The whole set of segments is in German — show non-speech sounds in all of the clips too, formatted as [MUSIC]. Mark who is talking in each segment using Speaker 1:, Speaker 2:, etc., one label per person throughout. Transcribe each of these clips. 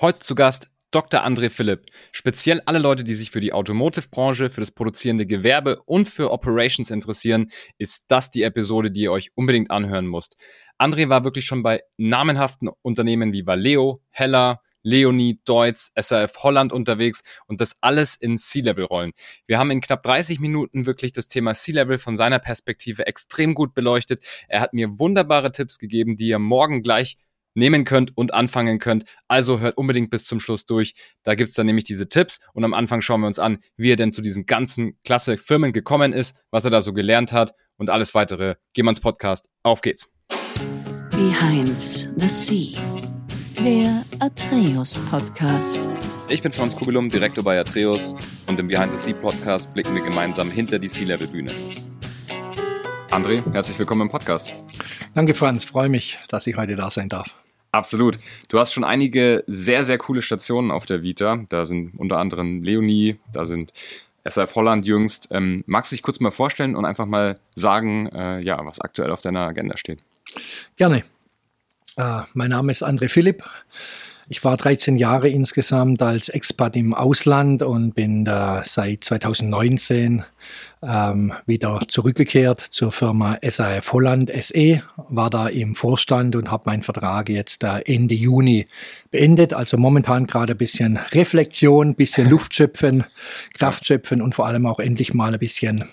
Speaker 1: Heute zu Gast Dr. André Philipp. Speziell alle Leute, die sich für die Automotive-Branche, für das produzierende Gewerbe und für Operations interessieren, ist das die Episode, die ihr euch unbedingt anhören müsst. André war wirklich schon bei namenhaften Unternehmen wie Valeo, Heller, Leonie, Deutz, SAF Holland unterwegs und das alles in C-Level-Rollen. Wir haben in knapp 30 Minuten wirklich das Thema C-Level von seiner Perspektive extrem gut beleuchtet. Er hat mir wunderbare Tipps gegeben, die ihr morgen gleich nehmen könnt und anfangen könnt. Also hört unbedingt bis zum Schluss durch. Da gibt's dann nämlich diese Tipps und am Anfang schauen wir uns an, wie er denn zu diesen ganzen klasse Firmen gekommen ist, was er da so gelernt hat und alles weitere. Gehen wir ins Podcast. Auf geht's.
Speaker 2: Behind the Sea, der Atreus Podcast.
Speaker 1: Ich bin Franz Kugelum, Direktor bei Atreus und im Behind the Sea Podcast blicken wir gemeinsam hinter die Sea-Level-Bühne. André, herzlich willkommen im Podcast.
Speaker 3: Danke, Franz. Freue mich, dass ich heute da sein darf.
Speaker 1: Absolut. Du hast schon einige sehr, sehr coole Stationen auf der Vita. Da sind unter anderem Leonie, da sind SAF Holland jüngst. Ähm, magst du dich kurz mal vorstellen und einfach mal sagen, äh, ja, was aktuell auf deiner Agenda steht?
Speaker 3: Gerne. Äh, mein Name ist André Philipp. Ich war 13 Jahre insgesamt als Expat im Ausland und bin da seit 2019 ähm, wieder zurückgekehrt zur Firma SAF Holland SE, war da im Vorstand und habe meinen Vertrag jetzt äh, Ende Juni beendet. Also momentan gerade ein bisschen Reflexion, bisschen [LAUGHS] Luft schöpfen, Kraft schöpfen und vor allem auch endlich mal ein bisschen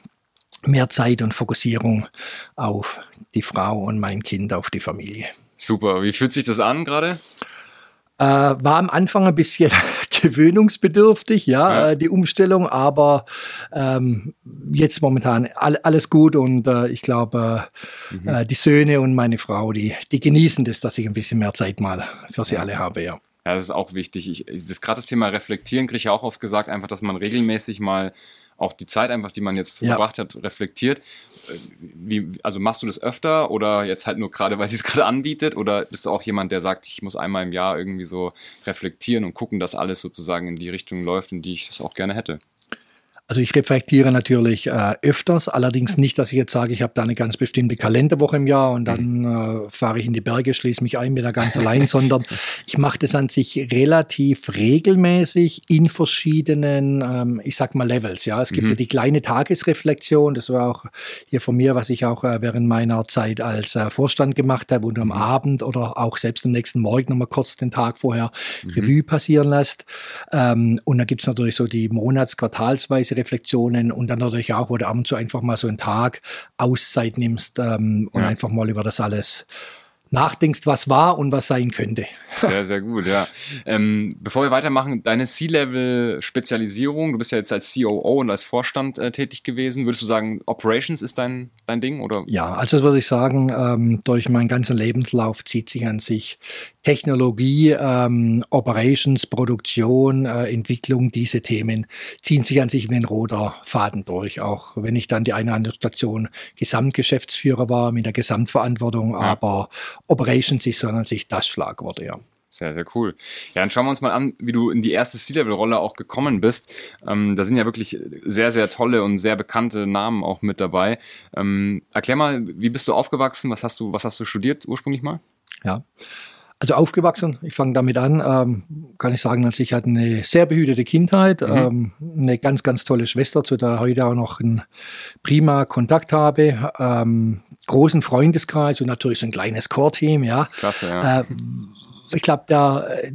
Speaker 3: mehr Zeit und Fokussierung auf die Frau und mein Kind, auf die Familie.
Speaker 1: Super. Wie fühlt sich das an gerade?
Speaker 3: Äh, war am Anfang ein bisschen gewöhnungsbedürftig, ja, ja. Äh, die Umstellung, aber ähm, jetzt momentan all, alles gut und äh, ich glaube, äh, mhm. äh, die Söhne und meine Frau, die, die genießen das, dass ich ein bisschen mehr Zeit mal für sie alle habe, ja.
Speaker 1: Ja, das ist auch wichtig. Ich, das gerade das Thema Reflektieren kriege ich auch oft gesagt, einfach, dass man regelmäßig mal auch die Zeit einfach, die man jetzt verbracht ja. hat, reflektiert. Wie, also machst du das öfter oder jetzt halt nur gerade, weil sie es gerade anbietet? Oder bist du auch jemand, der sagt, ich muss einmal im Jahr irgendwie so reflektieren und gucken, dass alles sozusagen in die Richtung läuft, in die ich das auch gerne hätte?
Speaker 3: Also ich reflektiere natürlich äh, öfters, allerdings nicht, dass ich jetzt sage, ich habe da eine ganz bestimmte Kalenderwoche im Jahr und dann mhm. äh, fahre ich in die Berge, schließe mich ein, bin da ganz allein, [LAUGHS] sondern ich mache das an sich relativ regelmäßig in verschiedenen, ähm, ich sag mal Levels. Ja, es gibt mhm. ja die kleine Tagesreflexion, das war auch hier von mir, was ich auch äh, während meiner Zeit als äh, Vorstand gemacht habe und am mhm. Abend oder auch selbst am nächsten Morgen nochmal kurz den Tag vorher mhm. Revue passieren lässt. Ähm, und dann gibt's natürlich so die Monats-, Quartalsweise Reflexionen und dann natürlich auch, wo du ab und zu einfach mal so einen Tag Auszeit nimmst ähm, und ja. einfach mal über das alles nachdenkst, was war und was sein könnte.
Speaker 1: Sehr, sehr gut, ja. Ähm, bevor wir weitermachen, deine C-Level-Spezialisierung, du bist ja jetzt als COO und als Vorstand äh, tätig gewesen. Würdest du sagen, Operations ist dein, dein Ding? Oder?
Speaker 3: Ja, also das würde ich sagen, ähm, durch meinen ganzen Lebenslauf zieht sich an sich Technologie, ähm, Operations, Produktion, äh, Entwicklung, diese Themen ziehen sich an sich wie ein roter Faden durch. Auch wenn ich dann die eine oder andere Station Gesamtgeschäftsführer war mit der Gesamtverantwortung, ja. aber Operations ist so an sich das Schlagwort, ja.
Speaker 1: Sehr, sehr cool. Ja, dann schauen wir uns mal an, wie du in die erste C-Level-Rolle auch gekommen bist. Ähm, da sind ja wirklich sehr, sehr tolle und sehr bekannte Namen auch mit dabei. Ähm, erklär mal, wie bist du aufgewachsen? Was hast du, was hast du studiert ursprünglich mal?
Speaker 3: Ja. Also aufgewachsen, ich fange damit an, ähm, kann ich sagen, als ich hatte eine sehr behütete Kindheit, mhm. ähm, eine ganz, ganz tolle Schwester, zu der heute auch noch einen prima Kontakt habe, ähm, großen Freundeskreis und natürlich so ein kleines Core-Team, ja.
Speaker 1: Klasse, ja. Äh,
Speaker 3: ich glaube,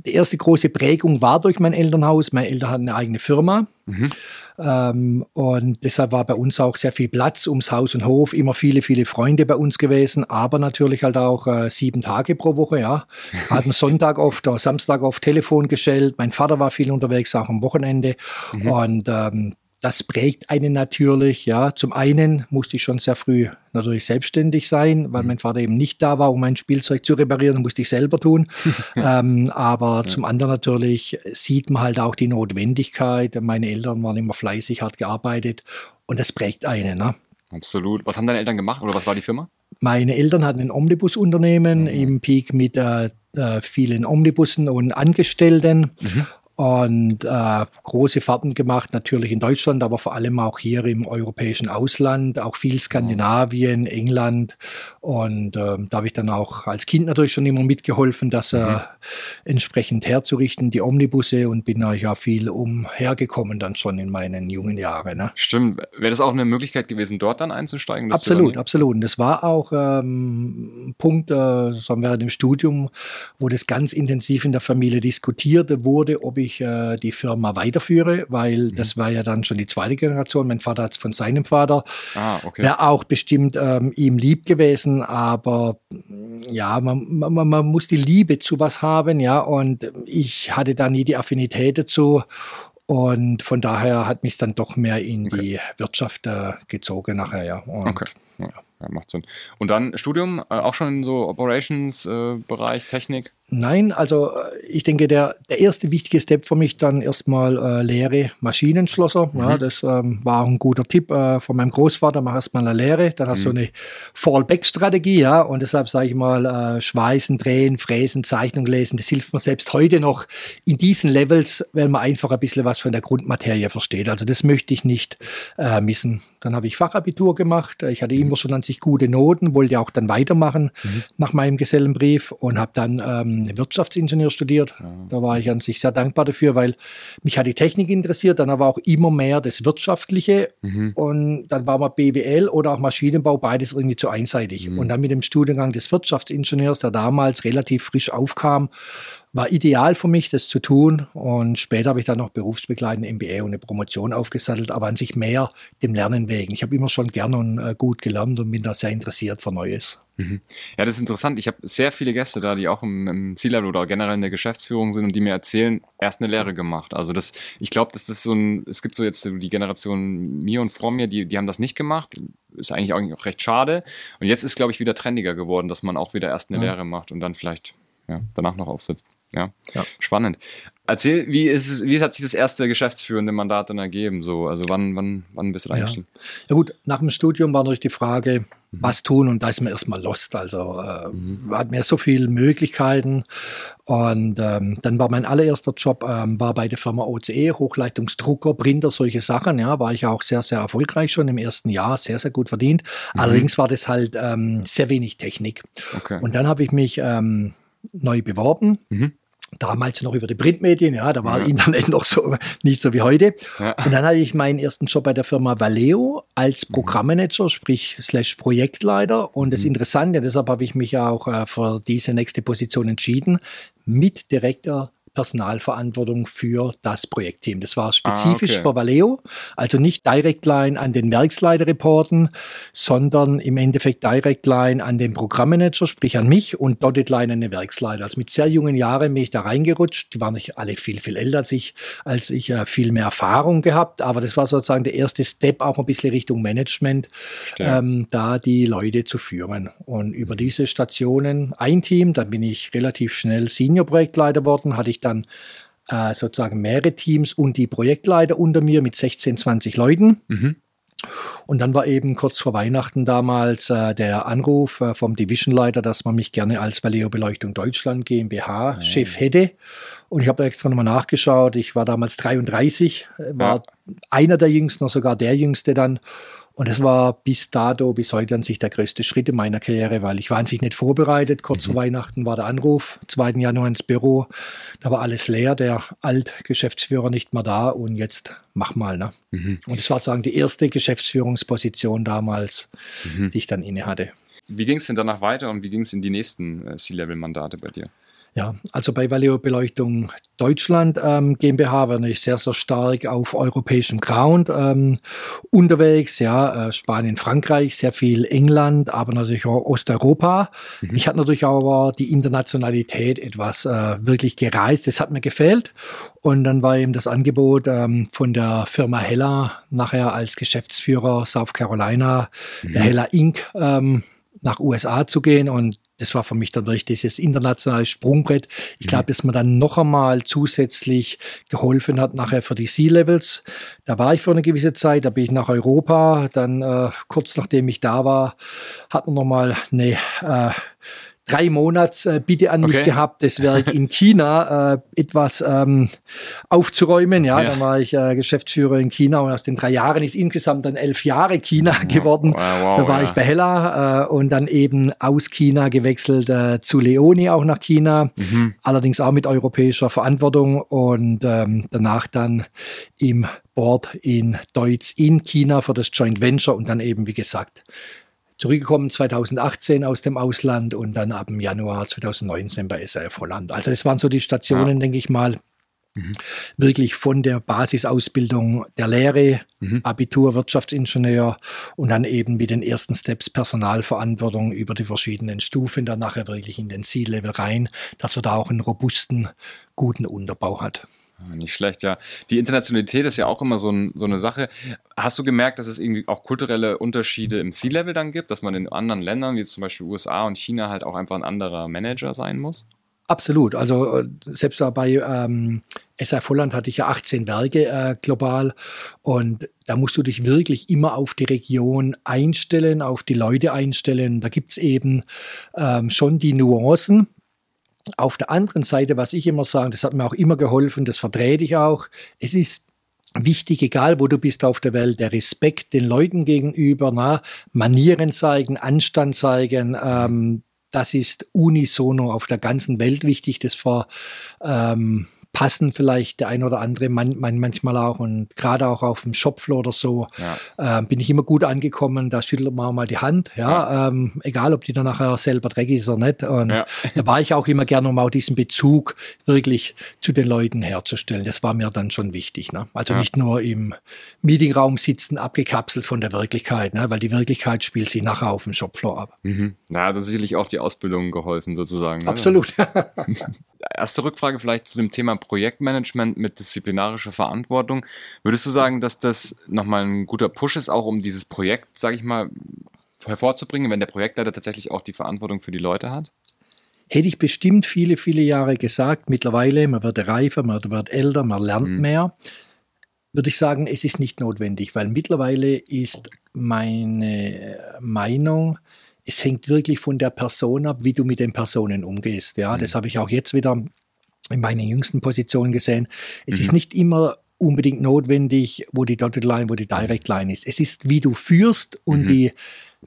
Speaker 3: die erste große Prägung war durch mein Elternhaus. Meine Eltern hatten eine eigene Firma. Mhm. Ähm, und deshalb war bei uns auch sehr viel Platz ums Haus und Hof, immer viele, viele Freunde bei uns gewesen, aber natürlich halt auch äh, sieben Tage pro Woche, ja. [LAUGHS] Hatten Sonntag oft, auch Samstag oft Telefon gestellt. Mein Vater war viel unterwegs, auch am Wochenende. Mhm. Und ähm, das prägt einen natürlich, ja. Zum einen musste ich schon sehr früh natürlich selbstständig sein, weil mhm. mein Vater eben nicht da war, um mein Spielzeug zu reparieren, musste ich selber tun. [LAUGHS] ähm, aber ja. zum anderen natürlich sieht man halt auch die Notwendigkeit. Meine Eltern waren immer fleißig, hart gearbeitet und das prägt einen, ne?
Speaker 1: Absolut. Was haben deine Eltern gemacht oder was war die Firma?
Speaker 3: Meine Eltern hatten ein Omnibusunternehmen mhm. im Peak mit äh, äh, vielen Omnibussen und Angestellten. Mhm. Und äh, große Fahrten gemacht, natürlich in Deutschland, aber vor allem auch hier im europäischen Ausland, auch viel Skandinavien, England. Und äh, da habe ich dann auch als Kind natürlich schon immer mitgeholfen, das äh, mhm. entsprechend herzurichten, die Omnibusse und bin da ja viel umhergekommen dann schon in meinen jungen Jahren. Ne?
Speaker 1: Stimmt. Wäre das auch eine Möglichkeit gewesen, dort dann einzusteigen?
Speaker 3: Absolut, absolut. Und das war auch ähm, ein Punkt, äh, so während dem Studium, wo das ganz intensiv in der Familie diskutiert wurde, ob ich ich äh, die Firma weiterführe, weil mhm. das war ja dann schon die zweite Generation. Mein Vater hat es von seinem Vater. Ah, okay. Wäre auch bestimmt ähm, ihm lieb gewesen, aber mm, ja, man, man, man muss die Liebe zu was haben, ja, und ich hatte da nie die Affinität dazu. Und von daher hat mich dann doch mehr in okay. die Wirtschaft äh, gezogen nachher, ja. Und,
Speaker 1: okay. Ja. ja. macht Sinn. Und dann Studium, äh, auch schon in so Operations-Bereich, äh, Technik?
Speaker 3: Nein, also äh, ich denke, der, der erste wichtige Step für mich dann erstmal äh, Lehre Maschinenschlosser. Mhm. Ja, das ähm, war ein guter Tipp äh, von meinem Großvater. Mach erstmal eine Lehre, dann hast du mhm. so eine Fallback-Strategie, ja. Und deshalb sage ich mal, äh, Schweißen, Drehen, Fräsen, Zeichnung lesen, das hilft mir selbst heute noch in diesen Levels, wenn man einfach ein bisschen was von der Grundmaterie versteht. Also das möchte ich nicht äh, missen. Dann habe ich Fachabitur gemacht. Ich hatte mhm. immer schon an sich gute Noten, wollte auch dann weitermachen mhm. nach meinem Gesellenbrief und habe dann ähm, Wirtschaftsingenieur studiert. Ja. Da war ich an sich sehr dankbar dafür, weil mich hat die Technik interessiert, dann aber auch immer mehr das Wirtschaftliche mhm. und dann war mal BWL oder auch Maschinenbau beides irgendwie zu einseitig. Mhm. Und dann mit dem Studiengang des Wirtschaftsingenieurs, der damals relativ frisch aufkam, war ideal für mich, das zu tun. Und später habe ich dann noch berufsbegleitend MBA und eine Promotion aufgesattelt, aber an sich mehr dem Lernen wegen. Ich habe immer schon gern und äh, gut gelernt und bin da sehr interessiert für Neues.
Speaker 1: Mhm. Ja, das ist interessant. Ich habe sehr viele Gäste da, die auch im, im C-Level oder generell in der Geschäftsführung sind und die mir erzählen, erst eine Lehre gemacht. Also das, ich glaube, dass das so ein, es gibt so jetzt die Generation mir und vor mir, die, die haben das nicht gemacht. Ist eigentlich auch recht schade. Und jetzt ist, glaube ich, wieder trendiger geworden, dass man auch wieder erst eine ja. Lehre macht und dann vielleicht ja, danach noch aufsetzt. Ja, ja. spannend. Erzähl, wie, ist es, wie hat sich das erste geschäftsführende Mandat dann ergeben? So, also wann, wann, wann bist du da
Speaker 3: ja. ja gut, nach dem Studium war natürlich die Frage. Was tun und da ist man erstmal lost. Also äh, mhm. hat mir so viele Möglichkeiten und ähm, dann war mein allererster Job ähm, war bei der Firma OCE, Hochleitungsdrucker, Printer, solche Sachen. Ja, war ich auch sehr, sehr erfolgreich schon im ersten Jahr, sehr, sehr gut verdient. Mhm. Allerdings war das halt ähm, sehr wenig Technik. Okay. Und dann habe ich mich ähm, neu beworben. Mhm damals noch über die Printmedien, ja, da war ja. Internet noch so nicht so wie heute. Ja. Und dann hatte ich meinen ersten Job bei der Firma Valeo als mhm. Programmmanager, sprich slash Projektleiter. Und das mhm. Interessante, deshalb habe ich mich auch äh, für diese nächste Position entschieden, mit direkter Personalverantwortung für das Projektteam. Das war spezifisch ah, okay. für Valeo, also nicht Direct Line an den Werksleiter reporten, sondern im Endeffekt Direct Line an den Programmmanager, sprich an mich und Dotted Line an den Werksleiter. Also mit sehr jungen Jahren bin ich da reingerutscht. Die waren nicht alle viel, viel älter als ich, als ich äh, viel mehr Erfahrung gehabt. Aber das war sozusagen der erste Step auch ein bisschen Richtung Management, ähm, da die Leute zu führen. Und über diese Stationen ein Team, dann bin ich relativ schnell Senior-Projektleiter worden, hatte ich ich dann äh, sozusagen mehrere Teams und die Projektleiter unter mir mit 16, 20 Leuten. Mhm. Und dann war eben kurz vor Weihnachten damals äh, der Anruf äh, vom Divisionleiter, dass man mich gerne als Valeo Beleuchtung Deutschland GmbH mhm. Chef hätte. Und ich habe extra nochmal nachgeschaut. Ich war damals 33, äh, war ja. einer der Jüngsten, sogar der Jüngste dann. Und das war bis dato, bis heute an sich der größte Schritt in meiner Karriere, weil ich war an sich nicht vorbereitet. Kurz mhm. vor Weihnachten war der Anruf, 2. Januar ins Büro. Da war alles leer, der Altgeschäftsführer nicht mehr da und jetzt mach mal. Ne? Mhm. Und das war sozusagen die erste Geschäftsführungsposition damals, mhm. die ich dann inne hatte.
Speaker 1: Wie ging es denn danach weiter und wie ging es in die nächsten äh, C-Level-Mandate bei dir?
Speaker 3: Ja, also bei Valeo Beleuchtung Deutschland ähm, GmbH war ich sehr, sehr stark auf europäischem Ground ähm, unterwegs. Ja, äh, Spanien, Frankreich, sehr viel England, aber natürlich auch Osteuropa. Mhm. Mich hat natürlich aber die Internationalität etwas äh, wirklich gereist. Das hat mir gefehlt. Und dann war eben das Angebot ähm, von der Firma Hella nachher als Geschäftsführer South Carolina, mhm. der Hella Inc. Ähm, nach USA zu gehen und das war für mich dann wirklich dieses internationale Sprungbrett. Ich glaube, mhm. dass man dann noch einmal zusätzlich geholfen hat nachher für die Sea-Levels. Da war ich für eine gewisse Zeit, da bin ich nach Europa. Dann äh, kurz nachdem ich da war, hat man noch mal eine äh, drei Monats äh, Bitte an mich
Speaker 1: Okay.
Speaker 3: gehabt, das Werk in China äh, etwas ähm, aufzuräumen. Ja,
Speaker 1: Ja.
Speaker 3: dann war ich äh, Geschäftsführer in China und aus den drei Jahren ist insgesamt dann elf Jahre China geworden.
Speaker 1: Wow, wow,
Speaker 3: da war
Speaker 1: ja.
Speaker 3: ich bei Hella äh, und dann eben aus China gewechselt äh, zu Leoni, auch nach China.
Speaker 1: Mhm.
Speaker 3: Allerdings auch mit europäischer Verantwortung und ähm, danach dann im Board in Deutz in China für das Joint Venture und dann eben, wie gesagt, zurückgekommen 2018 aus dem Ausland und dann ab dem Januar 2019 bei SRF Holland. Also das waren so die Stationen, denke ich mal, wirklich von der Basisausbildung der Lehre, Abitur, Wirtschaftsingenieur und dann eben mit den ersten Steps Personalverantwortung über die verschiedenen Stufen, dann nachher wirklich in den C-Level rein, dass er da auch einen robusten, guten Unterbau hat.
Speaker 1: Ja, Nicht schlecht, ja. Die Internationalität ist ja auch immer so, ein, so eine Sache. Hast du gemerkt, dass es irgendwie auch kulturelle Unterschiede im C-Level dann gibt, dass man in anderen Ländern, wie zum Beispiel USA und China, halt auch einfach ein anderer Manager sein muss?
Speaker 3: Absolut. Also äh, selbst bei ähm, SF Holland hatte ich ja 18 Werke äh, global und da musst du dich wirklich immer auf die Region einstellen, auf die Leute einstellen. Da gibt's eben ähm, schon die Nuancen. Auf der anderen Seite, was ich immer sage, das hat mir auch immer geholfen, das vertrete ich auch, es ist wichtig, egal wo du bist auf der Welt, der Respekt den Leuten gegenüber, na, Manieren zeigen, Anstand zeigen, ähm, das ist unisono auf der ganzen Welt wichtig. Das ver, ähm, passen vielleicht der ein oder andere man, man, manchmal auch und gerade auch auf dem Shopfloor oder so
Speaker 1: Ja.
Speaker 3: ähm, bin ich immer gut angekommen. Da schüttelt man auch mal die Hand, ja, Ähm, egal ob die dann nachher selber dreckig ist oder nicht. Und
Speaker 1: Ja. [LAUGHS]
Speaker 3: da war ich auch immer gerne, um auch diesen Bezug wirklich zu den Leuten herzustellen. Das war mir dann schon wichtig. Ne? Also
Speaker 1: Ja.
Speaker 3: nicht nur im Meetingraum sitzen, abgekapselt von der Wirklichkeit, ne? weil die Wirklichkeit spielt sich nachher auf dem Shopfloor ab.
Speaker 1: Mhm. Da hat sicherlich auch die Ausbildung geholfen, sozusagen. Ne?
Speaker 3: Absolut. [LAUGHS]
Speaker 1: Erste Rückfrage vielleicht zu dem Thema Projektmanagement mit disziplinarischer Verantwortung. Würdest du sagen, dass das nochmal ein guter Push ist, auch um dieses Projekt, sage ich mal, hervorzubringen, wenn der Projektleiter tatsächlich auch die Verantwortung für die Leute hat?
Speaker 3: Hätte ich bestimmt viele, viele Jahre gesagt. Mittlerweile, man wird reifer, man wird älter, man lernt
Speaker 1: Mhm.
Speaker 3: mehr. Würde ich sagen, es ist nicht notwendig, weil mittlerweile ist meine Meinung, es hängt wirklich von der Person ab, wie du mit den Personen umgehst. Ja, das habe ich auch jetzt wieder in meinen jüngsten Positionen gesehen. Es ist nicht immer unbedingt notwendig, wo die Dotted Line, wo die Direct Line ist. Es ist, wie du führst und die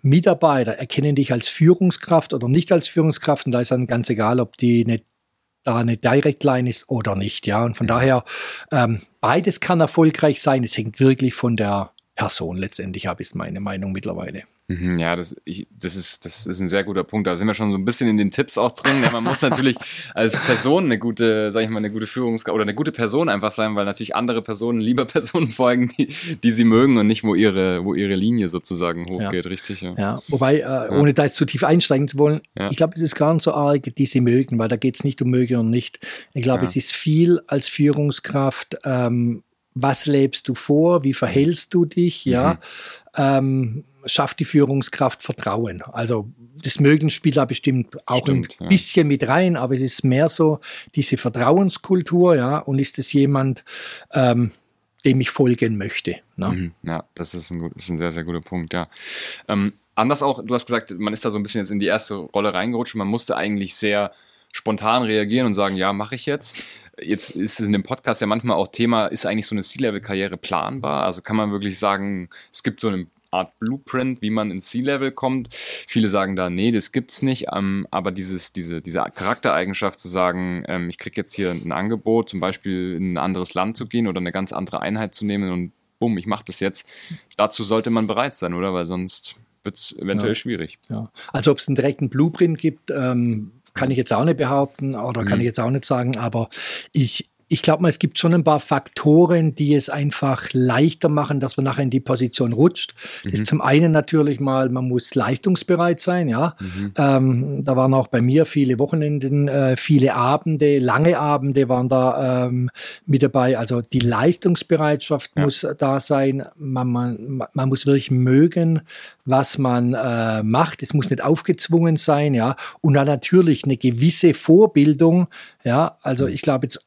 Speaker 3: Mitarbeiter erkennen dich als Führungskraft oder nicht als Führungskraft und da ist dann ganz egal, ob die eine, da eine Direct Line ist oder nicht. Ja, und von daher ähm, beides kann erfolgreich sein. Es hängt wirklich von der Person letztendlich ab, ist meine Meinung mittlerweile.
Speaker 1: Mhm, Ja, das, ich, das, ist, das ist ein sehr guter Punkt. Da sind wir schon so ein bisschen in den Tipps auch drin. Ja, man muss natürlich [LAUGHS] als Person eine gute, sag ich mal, eine gute Führungskraft oder eine gute Person einfach sein, weil natürlich andere Personen lieber [LAUGHS] Personen folgen, die, die sie mögen und nicht, wo ihre, wo ihre Linie sozusagen hochgeht, richtig? Ja.
Speaker 3: Ja, wobei, äh, ohne da jetzt zu tief einsteigen zu wollen,
Speaker 1: Ja.
Speaker 3: ich glaube, es ist gar nicht so arg, die sie mögen, weil da geht es nicht um mögen oder nicht. Ich glaube,
Speaker 1: Ja.
Speaker 3: es ist viel als Führungskraft, ähm, was lebst du vor, wie verhältst du dich, ja, ähm, schafft die Führungskraft Vertrauen. Also das Mögen spielt da bestimmt auch
Speaker 1: Stimmt,
Speaker 3: ein
Speaker 1: ja.
Speaker 3: bisschen mit rein, aber es ist mehr so diese Vertrauenskultur, ja, und ist es jemand, ähm, dem ich folgen möchte. Ne?
Speaker 1: Mhm. Ja, das ist ein, gut, ist ein sehr, sehr guter Punkt, ja. Ähm, anders auch, du hast gesagt, man ist da so ein bisschen jetzt in die erste Rolle reingerutscht man musste eigentlich sehr spontan reagieren und sagen, ja, mache ich jetzt. Jetzt ist es in dem Podcast ja manchmal auch Thema, ist eigentlich so eine C-Level-Karriere planbar? Also kann man wirklich sagen, es gibt so eine Art Blueprint, wie man ins C-Level kommt. Viele sagen da, nee, das gibt's nicht. Ähm, aber dieses, diese, diese Charaktereigenschaft zu sagen, ähm, ich kriege jetzt hier ein Angebot, zum Beispiel in ein anderes Land zu gehen oder eine ganz andere Einheit zu nehmen und bumm, ich mache das jetzt. Dazu sollte man bereit sein, oder? Weil sonst wird's eventuell
Speaker 3: Ja.
Speaker 1: schwierig.
Speaker 3: Ja. Also ob es einen direkten Blueprint gibt, ähm, kann ich jetzt auch nicht behaupten oder kann ich jetzt auch nicht sagen, aber ich, ich glaube mal, es gibt schon ein paar Faktoren, die es einfach leichter machen, dass man nachher in die Position rutscht. Das ist zum einen natürlich mal, man muss leistungsbereit sein, ja. Ähm, da waren auch bei mir viele Wochenenden, äh, viele Abende, lange Abende waren da ähm, mit dabei. Also die Leistungsbereitschaft
Speaker 1: Ja.
Speaker 3: muss da sein. Man, man, man muss wirklich mögen, was man äh, macht. Es muss nicht aufgezwungen sein, ja. Und dann natürlich eine gewisse Vorbildung, ja. Also ich glaube jetzt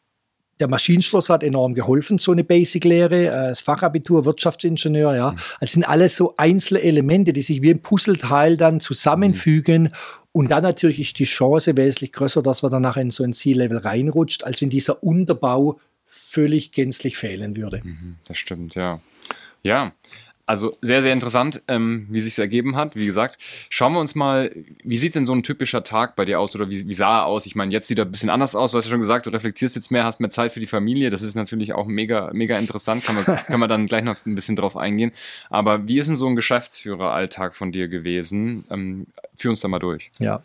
Speaker 3: der Maschinenschloss hat enorm geholfen, so eine Basic-Lehre, äh, das Fachabitur, Wirtschaftsingenieur, ja. Mhm. Also sind alles so einzelne Elemente, die sich wie ein Puzzleteil dann zusammenfügen. Mhm. Und dann natürlich ist die Chance wesentlich größer, dass man danach in so ein C-Level reinrutscht, als wenn dieser Unterbau völlig gänzlich fehlen würde.
Speaker 1: Mhm, das stimmt, ja. Ja, also sehr, sehr interessant, ähm, wie sich ergeben hat. Wie gesagt, schauen wir uns mal, wie sieht denn so ein typischer Tag bei dir aus oder wie, wie sah er aus? Ich meine, jetzt sieht er ein bisschen anders aus. Du hast ja schon gesagt, du reflektierst jetzt mehr, hast mehr Zeit für die Familie. Das ist natürlich auch mega, mega interessant. Kann man, [LAUGHS] kann man dann gleich noch ein bisschen drauf eingehen. Aber wie ist denn so ein Geschäftsführeralltag von dir gewesen? Ähm, führ uns da mal durch.
Speaker 3: Ja,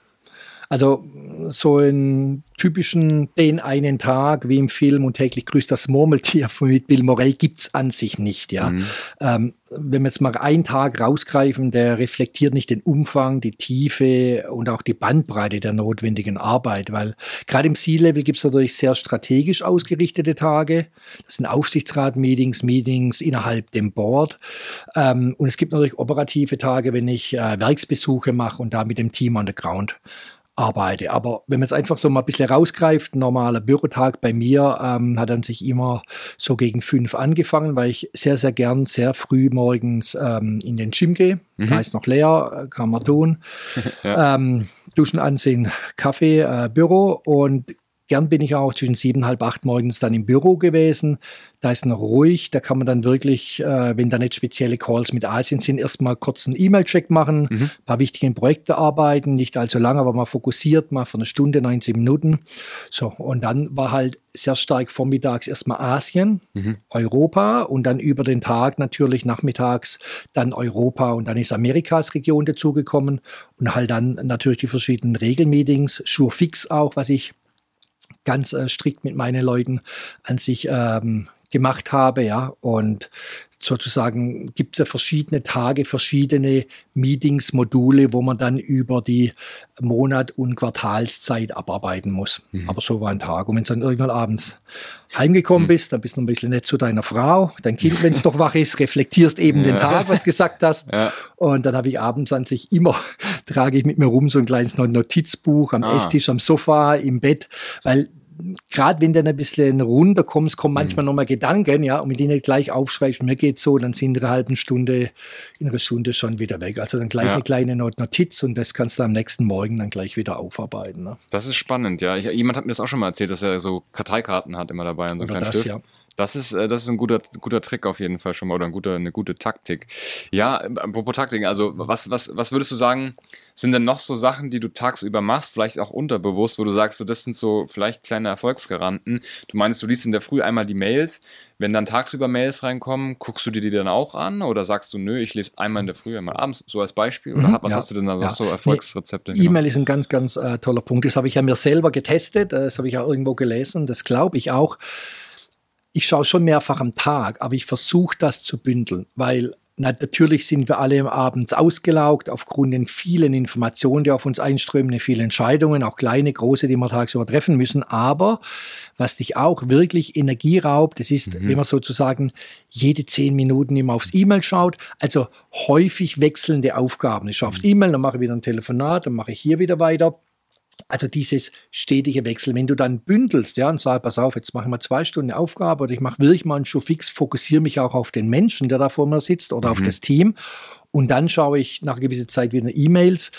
Speaker 3: also so einen typischen den einen Tag wie im Film und täglich grüßt das Murmeltier mit Bill Morell gibt's an sich nicht. Ja, mhm. ähm, wenn wir jetzt mal einen Tag rausgreifen, der reflektiert nicht den Umfang, die Tiefe und auch die Bandbreite der notwendigen Arbeit, weil gerade im C-Level gibt's natürlich sehr strategisch ausgerichtete Tage. Das sind Aufsichtsrat-Meetings, Meetings innerhalb dem Board. Ähm, und es gibt natürlich operative Tage, wenn ich äh, Werksbesuche mache und da mit dem Team on the ground arbeite. Aber wenn man es einfach so mal ein bisschen rausgreift, ein normaler Bürotag bei mir ähm, hat dann sich immer so gegen fünf angefangen, weil ich sehr, sehr gern sehr früh morgens ähm, in den Gym gehe. Mhm. Da ist noch leer, kann man tun. ja. ähm, Duschen ansehen, Kaffee, äh, Büro und Gern bin ich auch zwischen sieben, halb acht morgens dann im Büro gewesen. Da ist noch ruhig. Da kann man dann wirklich, äh, wenn da nicht spezielle Calls mit Asien sind, erstmal kurz einen E-Mail-Check machen, mhm. ein paar wichtige Projekte arbeiten, nicht allzu lange, aber mal fokussiert, mal für eine Stunde, 90 Minuten. So, und dann war halt sehr stark vormittags erstmal Asien, mhm. Europa und dann über den Tag natürlich nachmittags dann Europa und dann ist Amerikas Region dazugekommen und halt dann natürlich die verschiedenen Regelmeetings, Sure Fix auch, was ich ganz äh, strikt mit meinen Leuten an sich ähm, gemacht habe, ja. Und sozusagen gibt es ja verschiedene Tage, verschiedene Meetings, Module, wo man dann über die Monat- und Quartalszeit abarbeiten muss. Mhm. Aber so war ein Tag. Und wenn du dann irgendwann abends heimgekommen mhm. bist, dann bist du ein bisschen nett zu deiner Frau, dein Kind, wenn es [LAUGHS] noch wach ist, reflektierst eben ja. den Tag, was du gesagt hast. Ja. Und dann habe ich abends an sich immer, [LAUGHS] trage ich mit mir rum so ein kleines Notizbuch am ah. Esstisch, am Sofa, im Bett, weil gerade wenn du ein bisschen runterkommst, kommen manchmal mhm. nochmal Gedanken, ja, und wenn die nicht gleich aufschreibst, mir geht's so, dann sind in einer halben Stunde, in einer Stunde schon wieder weg. Also dann gleich ja. eine kleine Notiz und das kannst du am nächsten Morgen dann gleich wieder aufarbeiten. Ne?
Speaker 1: Das ist spannend, ja. Ich, jemand hat mir das auch schon mal erzählt, dass er so Karteikarten hat immer dabei und so einen kleinen das, Stift. Ja. Das ist, äh, das ist ein guter, guter Trick auf jeden Fall schon mal oder ein guter, eine gute Taktik. Ja, apropos Taktik, also was, was, was würdest du sagen, sind denn noch so Sachen, die du tagsüber machst, vielleicht auch unterbewusst, wo du sagst, so, das sind so vielleicht kleine Erfolgsgaranten. Du meinst, du liest in der Früh einmal die Mails. Wenn dann tagsüber Mails reinkommen, guckst du dir die dann auch an oder sagst du, nö, ich lese einmal in der Früh, einmal abends, so als Beispiel? Oder mhm, was ja, hast du denn da ja. so Erfolgsrezepte?
Speaker 3: Nee, E-Mail ist ein ganz, ganz äh, toller Punkt. Das habe ich ja mir selber getestet, das habe ich auch irgendwo gelesen, das glaube ich auch ich schaue schon mehrfach am Tag, aber ich versuche das zu bündeln, weil natürlich sind wir alle abends ausgelaugt aufgrund den vielen Informationen, die auf uns einströmen, viele Entscheidungen, auch kleine, große, die wir tagsüber treffen müssen. Aber was dich auch wirklich Energie raubt, das ist, mhm. wenn man sozusagen jede zehn Minuten immer aufs E-Mail schaut, also häufig wechselnde Aufgaben. Ich schaue aufs mhm. E-Mail, dann mache ich wieder ein Telefonat, dann mache ich hier wieder weiter. Also dieses stetige Wechsel, wenn du dann bündelst, ja, und sagst, pass auf, jetzt machen wir zwei Stunden Aufgabe oder ich mache wirklich mal einen Schuh fix, fokussiere mich auch auf den Menschen, der da vor mir sitzt oder mhm. auf das Team und dann schaue ich nach einer gewissen Zeit wieder E-Mails.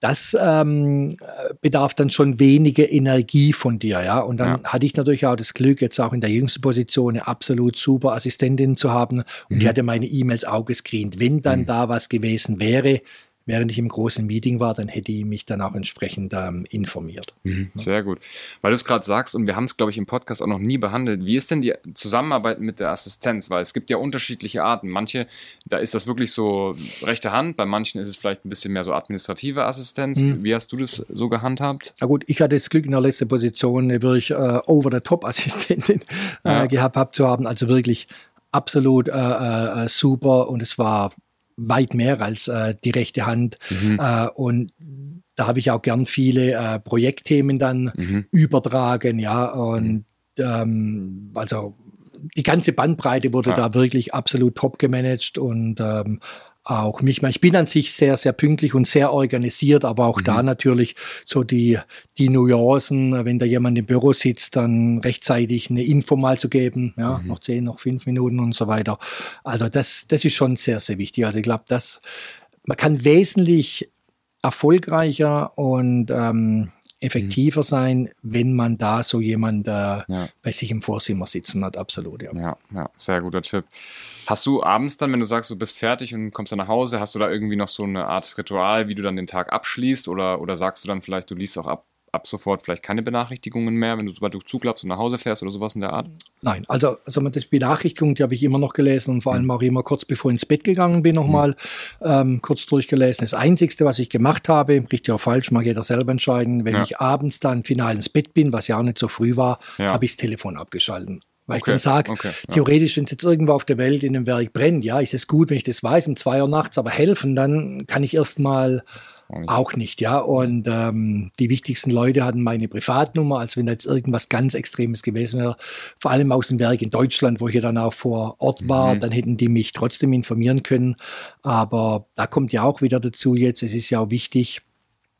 Speaker 3: Das ähm, bedarf dann schon weniger Energie von dir, ja. Und dann ja. hatte ich natürlich auch das Glück, jetzt auch in der jüngsten Position eine absolut super Assistentin zu haben. Und mhm. die hatte meine E-Mails auch gescreent. Wenn dann mhm. da was gewesen wäre, während ich im großen Meeting war, dann hätte ich mich dann auch entsprechend ähm, informiert.
Speaker 1: Mhm, sehr gut. Weil du es gerade sagst, und wir haben es, glaube ich, im Podcast auch noch nie behandelt, wie ist denn die Zusammenarbeit mit der Assistenz? Weil es gibt ja unterschiedliche Arten. Manche, da ist das wirklich so rechte Hand, bei manchen ist es vielleicht ein bisschen mehr so administrative Assistenz. Mhm. Wie hast du das so gehandhabt?
Speaker 3: Na gut, ich hatte das Glück, in der letzten Position wirklich äh, Over-the-Top-Assistentin äh, ja. gehabt zu haben. Also wirklich absolut äh, äh, super und es war weit mehr als äh, die rechte Hand. Mhm. Äh, und da habe ich auch gern viele äh, Projektthemen dann mhm. übertragen, ja. Und ähm, also die ganze Bandbreite wurde ja. da wirklich absolut top gemanagt und ähm, auch mich. Ich bin an sich sehr, sehr pünktlich und sehr organisiert, aber auch mhm. da natürlich so die, die Nuancen, wenn da jemand im Büro sitzt, dann rechtzeitig eine Info mal zu geben, ja, mhm. noch zehn, noch fünf Minuten und so weiter. Also das, das ist schon sehr, sehr wichtig. Also ich glaube, dass man kann wesentlich erfolgreicher und ähm, effektiver mhm. sein, wenn man da so jemand äh, ja. bei sich im Vorzimmer sitzen hat. Absolut,
Speaker 1: ja. ja. Ja, sehr guter Tipp. Hast du abends dann, wenn du sagst, du bist fertig und kommst dann nach Hause, hast du da irgendwie noch so eine Art Ritual, wie du dann den Tag abschließt? Oder, oder sagst du dann vielleicht, du liest auch ab, ab sofort vielleicht keine Benachrichtigungen mehr, wenn du sobald du zuklappst und nach Hause fährst oder sowas in der Art?
Speaker 3: Nein, also, also das Benachrichtigung, die habe ich immer noch gelesen und vor allem auch immer kurz bevor ich ins Bett gegangen bin, nochmal mhm. ähm, kurz durchgelesen. Das Einzige, was ich gemacht habe, richtig oder falsch, mag jeder selber entscheiden, wenn ja. ich abends dann final ins Bett bin, was ja auch nicht so früh war, ja. habe ich das Telefon abgeschalten. Weil okay, ich dann sage, okay, ja. theoretisch, wenn es jetzt irgendwo auf der Welt in einem Werk brennt, ja, ist es gut, wenn ich das weiß, um zwei Uhr nachts, aber helfen, dann kann ich erstmal auch nicht, ja. Und ähm, die wichtigsten Leute hatten meine Privatnummer, als wenn da jetzt irgendwas ganz Extremes gewesen wäre, vor allem aus dem Werk in Deutschland, wo ich ja dann auch vor Ort war, mhm. dann hätten die mich trotzdem informieren können. Aber da kommt ja auch wieder dazu jetzt, es ist ja auch wichtig,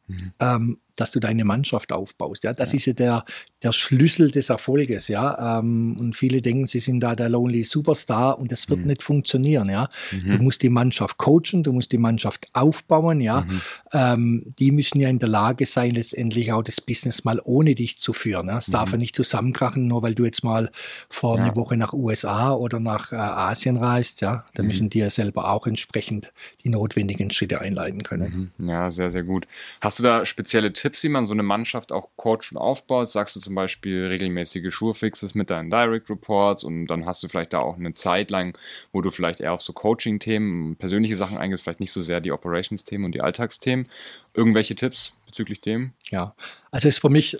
Speaker 3: mhm. ähm, dass du deine Mannschaft aufbaust. Ja, das ja. ist ja der, der Schlüssel des Erfolges. Ja, ähm, und viele denken, sie sind da der Lonely Superstar und das wird mhm. nicht funktionieren. Ja, mhm. du musst die Mannschaft coachen, du musst die Mannschaft aufbauen. Ja, mhm. ähm, die müssen ja in der Lage sein, letztendlich auch das Business mal ohne dich zu führen. Ja? Es darf ja mhm. nicht zusammenkrachen, nur weil du jetzt mal vor ja. einer Woche nach USA oder nach äh, Asien reist. Ja, da mhm. müssen die ja selber auch entsprechend die notwendigen Schritte einleiten können.
Speaker 1: Mhm. Ja, sehr, sehr gut. Hast du da spezielle Tipps? Wie man so eine Mannschaft auch coacht und aufbaut? Sagst du zum Beispiel regelmäßige Schuhfixes mit deinen Direct Reports und dann hast du vielleicht da auch eine Zeit lang, wo du vielleicht eher auf so Coaching-Themen, persönliche Sachen eingehst, vielleicht nicht so sehr die Operations-Themen und die Alltagsthemen. Irgendwelche Tipps bezüglich dem?
Speaker 3: Ja, also ist für mich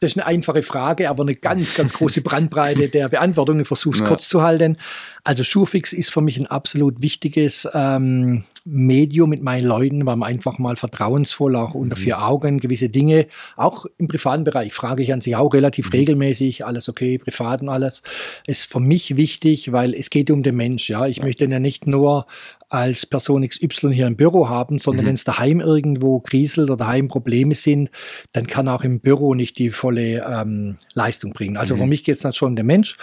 Speaker 3: das ist eine einfache Frage, aber eine ganz, ganz große [LAUGHS] Brandbreite der Beantwortung. Ich versuche es ja. kurz zu halten. Also Schuhfix ist für mich ein absolut wichtiges ähm, Medium mit meinen Leuten, weil man einfach mal vertrauensvoll auch unter mhm. vier Augen gewisse Dinge, auch im privaten Bereich, frage ich an sich auch relativ mhm. regelmäßig, alles okay, privaten alles, ist für mich wichtig, weil es geht um den Mensch, ja. Ich ja. möchte ja nicht nur als Person XY hier im Büro haben, sondern mhm. wenn es daheim irgendwo kriselt oder daheim Probleme sind, dann kann auch im Büro nicht die volle ähm, Leistung bringen. Also mhm. für mich geht es dann schon um den Mensch.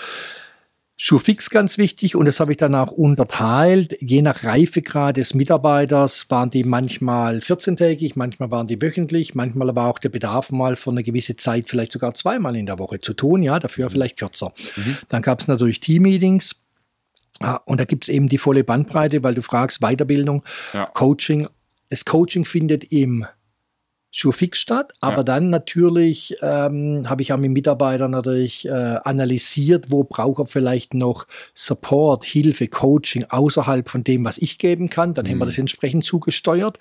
Speaker 3: Schuhfix ganz wichtig und das habe ich dann auch unterteilt. Je nach Reifegrad des Mitarbeiters waren die manchmal 14-tägig, manchmal waren die wöchentlich, manchmal aber auch der Bedarf mal für eine gewisse Zeit vielleicht sogar zweimal in der Woche zu tun, ja, dafür mhm. vielleicht kürzer. Mhm. Dann gab es natürlich Team-Meetings. Und da gibt es eben die volle Bandbreite, weil du fragst, Weiterbildung, ja. Coaching. Das Coaching findet im Schuhfix statt. Aber ja. dann natürlich ähm, habe ich auch mit Mitarbeitern natürlich äh, analysiert, wo braucht er vielleicht noch Support, Hilfe, Coaching außerhalb von dem, was ich geben kann. Dann mhm. haben wir mhm. das entsprechend zugesteuert.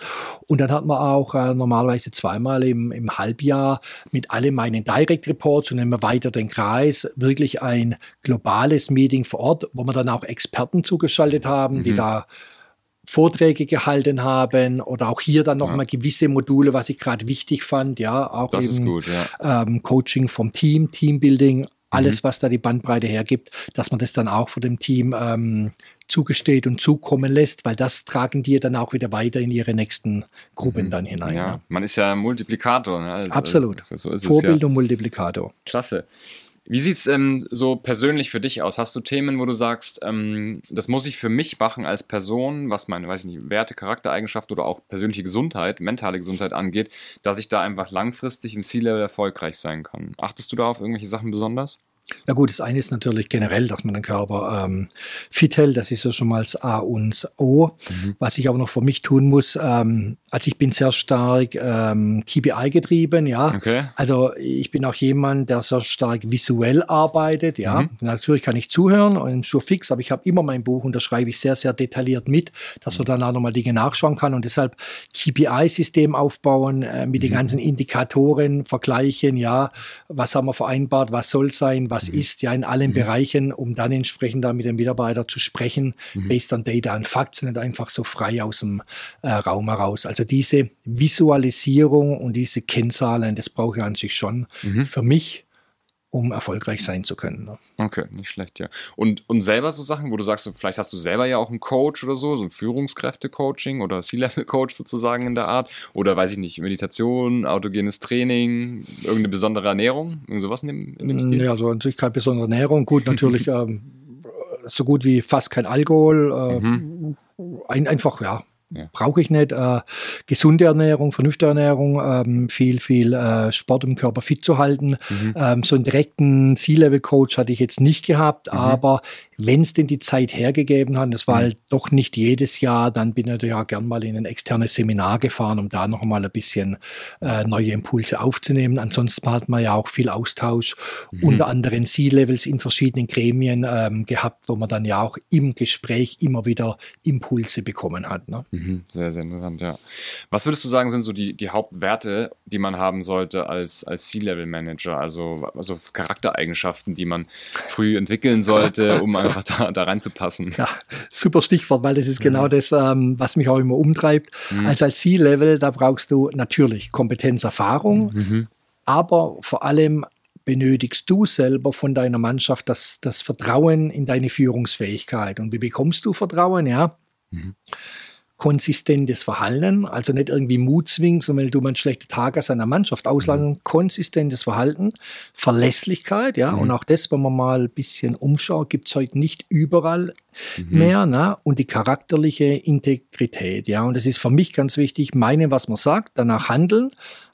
Speaker 3: Und dann hat man auch äh, normalerweise zweimal im, im Halbjahr mit alle meinen Direct Reports und immer weiter den Kreis wirklich ein globales Meeting vor Ort, wo wir dann auch Experten zugeschaltet haben, mhm. die da Vorträge gehalten haben oder auch hier dann nochmal ja. gewisse Module, was ich gerade wichtig fand, ja, auch
Speaker 1: das eben gut,
Speaker 3: ja. ähm, Coaching vom Team, Teambuilding, alles, mhm. was da die Bandbreite hergibt, dass man das dann auch für dem Team ähm, zugesteht und zukommen lässt, weil das tragen die dann auch wieder weiter in ihre nächsten Gruppen mhm. dann hinein.
Speaker 1: Ja, ja, man ist ja Multiplikator. Ne?
Speaker 3: Also, Absolut. So Vorbild es, ja. und Multiplikator.
Speaker 1: Klasse. Wie sieht es ähm, so persönlich für dich aus? Hast du Themen, wo du sagst, ähm, das muss ich für mich machen als Person, was meine, weiß ich nicht, Werte, Charaktereigenschaft oder auch persönliche Gesundheit, mentale Gesundheit angeht, dass ich da einfach langfristig im C-Level erfolgreich sein kann? Achtest du da auf irgendwelche Sachen besonders?
Speaker 3: Ja gut, das eine ist natürlich generell, dass man den Körper ähm, fit hält. Das ist ja schon mal das A und das O. Mhm. Was ich aber noch für mich tun muss, ähm, also ich bin sehr stark ähm, KPI getrieben, ja. Okay. Also ich bin auch jemand, der sehr stark visuell arbeitet, ja. Mhm. Natürlich kann ich zuhören und schon fix, aber ich habe immer mein Buch und das schreibe ich sehr, sehr detailliert mit, dass man dann auch nochmal Dinge nachschauen kann und deshalb KPI-System aufbauen, äh, mit mhm. den ganzen Indikatoren vergleichen, ja. Was haben wir vereinbart, was soll sein, was was mhm. ist, ja in allen mhm. Bereichen, um dann entsprechend da mit dem Mitarbeiter zu sprechen, mhm. based on Data and Facts, nicht einfach so frei aus dem äh, Raum heraus. Also diese Visualisierung und diese Kennzahlen, das brauche ich an sich schon mhm. für mich um erfolgreich sein zu können. Ne?
Speaker 1: Okay, nicht schlecht, ja. Und, und selber so Sachen, wo du sagst, vielleicht hast du selber ja auch einen Coach oder so, so ein Führungskräfte-Coaching oder [LAUGHS] C-Level-Coach sozusagen in der Art. Oder weiß ich nicht, Meditation, autogenes Training, irgendeine besondere Ernährung, irgend sowas in dem, in dem Stil?
Speaker 3: Ja, also natürlich keine besondere Ernährung. Gut, natürlich [LAUGHS] ähm, so gut wie fast kein Alkohol. Äh, mhm. ein, einfach, ja, ja. Brauche ich nicht. Äh, gesunde Ernährung, vernünftige Ernährung, ähm, viel, viel äh, Sport, den Körper fit zu halten. Mhm. Ähm, so einen direkten C-Level-Coach hatte ich jetzt nicht gehabt, mhm. aber wenn es denn die Zeit hergegeben hat, das war mhm. halt doch nicht jedes Jahr, dann bin ich ja gern mal in ein externes Seminar gefahren, um da noch mal ein bisschen äh, neue Impulse aufzunehmen. Ansonsten hat man ja auch viel Austausch mhm. unter anderem C-Levels in verschiedenen Gremien ähm, gehabt, wo man dann ja auch im Gespräch immer wieder Impulse bekommen hat. Ne?
Speaker 1: Mhm. Sehr, sehr interessant, ja. Was würdest du sagen, sind so die, die Hauptwerte, die man haben sollte als, als C-Level-Manager? Also, also Charaktereigenschaften, die man früh entwickeln sollte, um einfach da, da reinzupassen.
Speaker 3: Ja, super Stichwort, weil das ist genau das, ähm, was mich auch immer umtreibt. Mhm. Also als C-Level, da brauchst du natürlich Kompetenz, Erfahrung, mhm. aber vor allem benötigst du selber von deiner Mannschaft das, das Vertrauen in deine Führungsfähigkeit. Und wie bekommst du Vertrauen? Ja. Konsistentes Verhalten, also nicht irgendwie Mut zwingen, sondern weil du mal einen schlechten Tag aus einer Mannschaft auslagen, mhm. konsistentes Verhalten, Verlässlichkeit, ja, mhm. und auch das, wenn man mal ein bisschen umschaut, gibt es heute nicht überall mhm. mehr, ne? und die charakterliche Integrität, ja, und das ist für mich ganz wichtig, meine, was man sagt, danach handeln,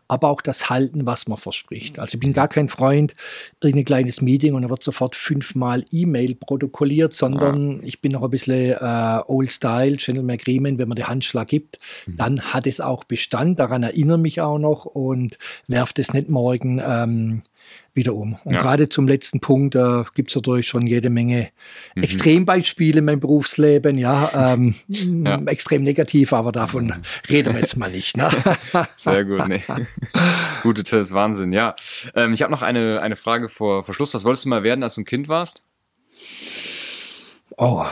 Speaker 3: aber auch das Halten, was man verspricht. Also ich bin gar kein Freund, irgendein kleines Meeting und dann wird sofort fünfmal E-Mail protokolliert, sondern ja. ich bin noch ein bisschen äh, Old Style, Gentleman Agreement, wenn man den Handschlag gibt, mhm. dann hat es auch Bestand, daran erinnere mich auch noch und werft es nicht morgen ähm, wieder um. Und ja. gerade zum letzten Punkt, da äh, gibt es natürlich schon jede Menge mhm. Extrembeispiele in meinem Berufsleben, ja, ähm, ja, extrem negativ, aber davon mhm. reden wir jetzt mal nicht. Ne? [LAUGHS]
Speaker 1: Sehr gut, nee. [LAUGHS] Gute Tipps, Wahnsinn, ja. Ähm, ich habe noch eine, eine Frage vor, vor Schluss. Was wolltest du mal werden, als du ein Kind warst?
Speaker 3: Oh,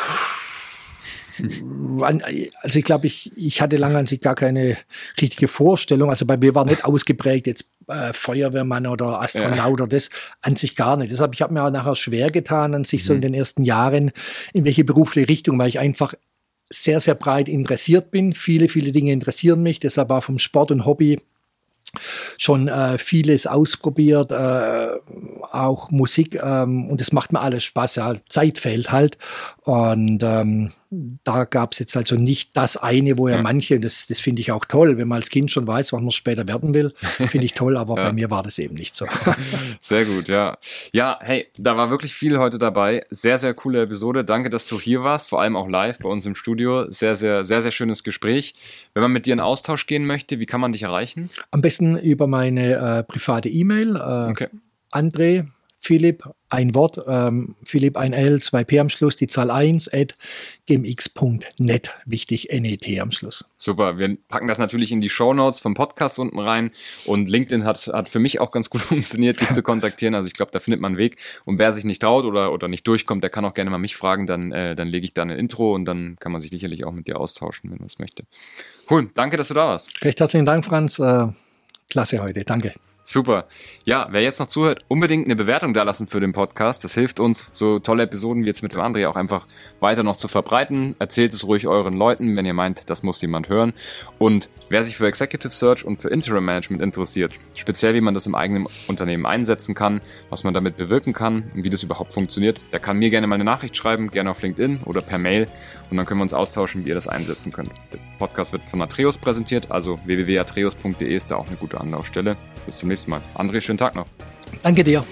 Speaker 3: also ich glaube, ich, ich hatte lange an sich gar keine richtige Vorstellung. Also bei mir war nicht ausgeprägt jetzt äh, Feuerwehrmann oder Astronaut ja. oder das an sich gar nicht. Deshalb, ich habe mir auch nachher schwer getan, an sich mhm. so in den ersten Jahren, in welche berufliche Richtung, weil ich einfach sehr, sehr breit interessiert bin. Viele, viele Dinge interessieren mich. Deshalb auch vom Sport und Hobby schon äh, vieles ausprobiert, äh, auch Musik ähm, und es macht mir alles Spaß. Ja, Zeit fehlt halt und ähm, da gab es jetzt also nicht das eine, wo ja, ja. manche, das, das finde ich auch toll, wenn man als Kind schon weiß, was man später werden will, [LAUGHS] finde ich toll, aber ja. bei mir war das eben nicht so. [LAUGHS]
Speaker 1: Sehr gut, ja. Ja, hey, da war wirklich viel heute dabei. Sehr, sehr coole Episode. Danke, dass du hier warst, vor allem auch live bei uns im Studio. Sehr, sehr, sehr, sehr schönes Gespräch. Wenn man mit dir in Austausch gehen möchte, wie kann man dich erreichen?
Speaker 3: Am besten über meine äh, private E-Mail. Äh, okay. André Philipp, ein Wort, ähm, Philipp ein L, zwei P am Schluss, die Zahl 1 at gmx.net, wichtig, NET am Schluss.
Speaker 1: Super, wir packen das natürlich in die Show Notes vom Podcast unten rein und LinkedIn hat, hat für mich auch ganz gut [LAUGHS] funktioniert, dich zu kontaktieren, also ich glaube, da findet man einen Weg und wer sich nicht traut oder, oder nicht durchkommt, der kann auch gerne mal mich fragen, dann, äh, dann lege ich da ein Intro und dann kann man sich sicherlich auch mit dir austauschen, wenn man es möchte. Cool, danke, dass du da warst.
Speaker 3: Recht herzlichen Dank, Franz, äh, klasse heute, danke.
Speaker 1: Super. Ja, wer jetzt noch zuhört, unbedingt eine Bewertung da lassen für den Podcast. Das hilft uns, so tolle Episoden wie jetzt mit dem André auch einfach weiter noch zu verbreiten. Erzählt es ruhig euren Leuten, wenn ihr meint, das muss jemand hören. Und wer sich für Executive Search und für Interim Management interessiert, speziell wie man das im eigenen Unternehmen einsetzen kann, was man damit bewirken kann und wie das überhaupt funktioniert, der kann mir gerne mal eine Nachricht schreiben, gerne auf LinkedIn oder per Mail und dann können wir uns austauschen, wie ihr das einsetzen könnt. Der Podcast wird von Atreus präsentiert, also www.atreus.de ist da auch eine gute Anlaufstelle. Bis zum nächsten Mal. André, schönen Tag noch.
Speaker 3: Danke dir.